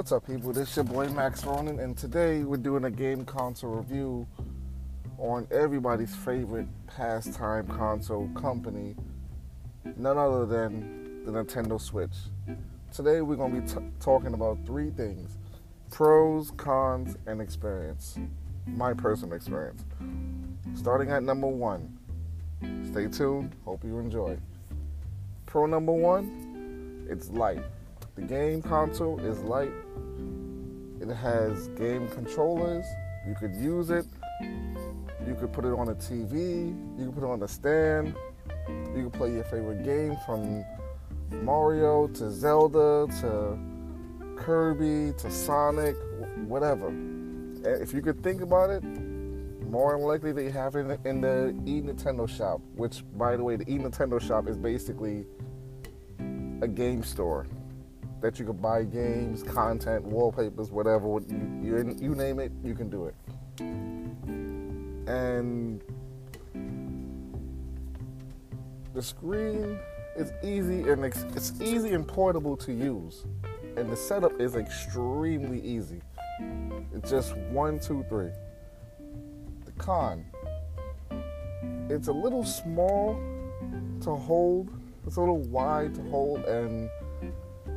What's up, people? This is your boy Max Ronan, and today we're doing a game console review on everybody's favorite pastime console company, none other than the Nintendo Switch. Today we're going to be t- talking about three things pros, cons, and experience. My personal experience. Starting at number one. Stay tuned. Hope you enjoy. Pro number one, it's light. The game console is light. It has game controllers. You could use it. You could put it on a TV. You could put it on a stand. You could play your favorite game from Mario to Zelda to Kirby to Sonic, whatever. If you could think about it, more than likely they have it in the E Nintendo shop, which, by the way, the E Nintendo shop is basically a game store that you could buy games, content, wallpapers, whatever. You, you, you name it, you can do it. And the screen is easy and it's easy and portable to use, and the setup is extremely easy. It's just one, two, three. The con. It's a little small to hold. It's a little wide to hold, and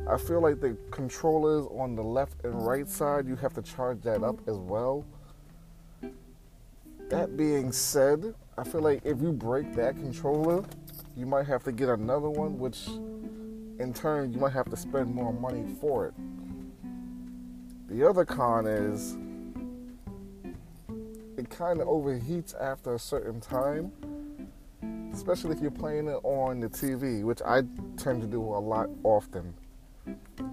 I feel like the controllers on the left and right side, you have to charge that up as well. That being said, I feel like if you break that controller, you might have to get another one, which in turn you might have to spend more money for it. The other con is it kind of overheats after a certain time, especially if you're playing it on the TV, which I tend to do a lot often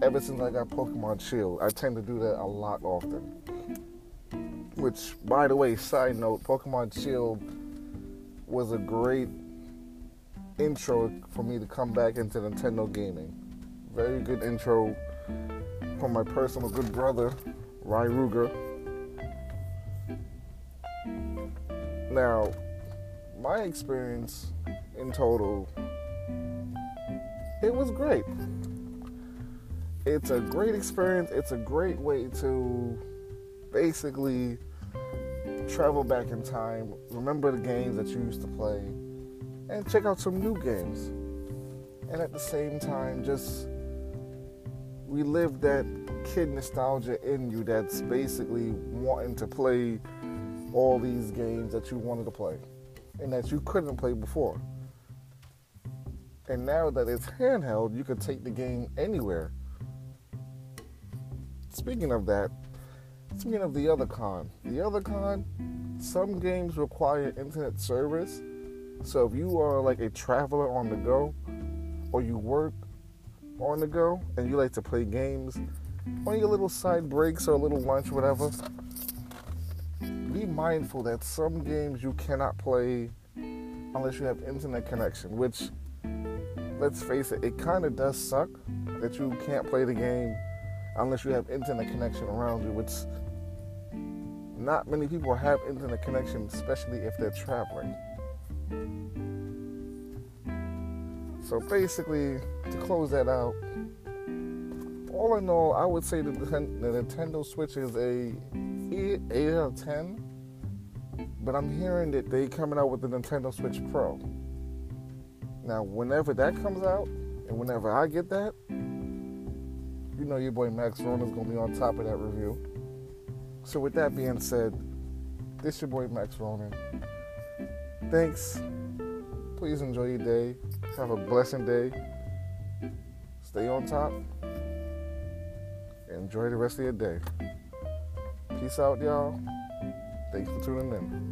ever since I got Pokemon Shield. I tend to do that a lot often. Which, by the way, side note, Pokemon Shield was a great intro for me to come back into Nintendo gaming. Very good intro from my personal good brother, Ry Ruger. Now, my experience in total, it was great it's a great experience. It's a great way to basically travel back in time, remember the games that you used to play, and check out some new games. And at the same time, just relive that kid nostalgia in you that's basically wanting to play all these games that you wanted to play and that you couldn't play before. And now that it's handheld, you can take the game anywhere Speaking of that, speaking of the other con, the other con, some games require internet service. So if you are like a traveler on the go, or you work on the go, and you like to play games on your little side breaks or a little lunch, whatever, be mindful that some games you cannot play unless you have internet connection, which, let's face it, it kind of does suck that you can't play the game unless you have internet connection around you, which not many people have internet connection, especially if they're traveling. So basically, to close that out, all in all, I would say that the, Nintendo Switch is a 8 out of 10. But I'm hearing that they're coming out with the Nintendo Switch Pro. Now, whenever that comes out, and whenever I get that, you know your boy Max Ronan is gonna be on top of that review. So with that being said, this your boy Max Ronan. Thanks. Please enjoy your day. Have a blessed day. Stay on top. Enjoy the rest of your day. Peace out, y'all. Thanks for tuning in.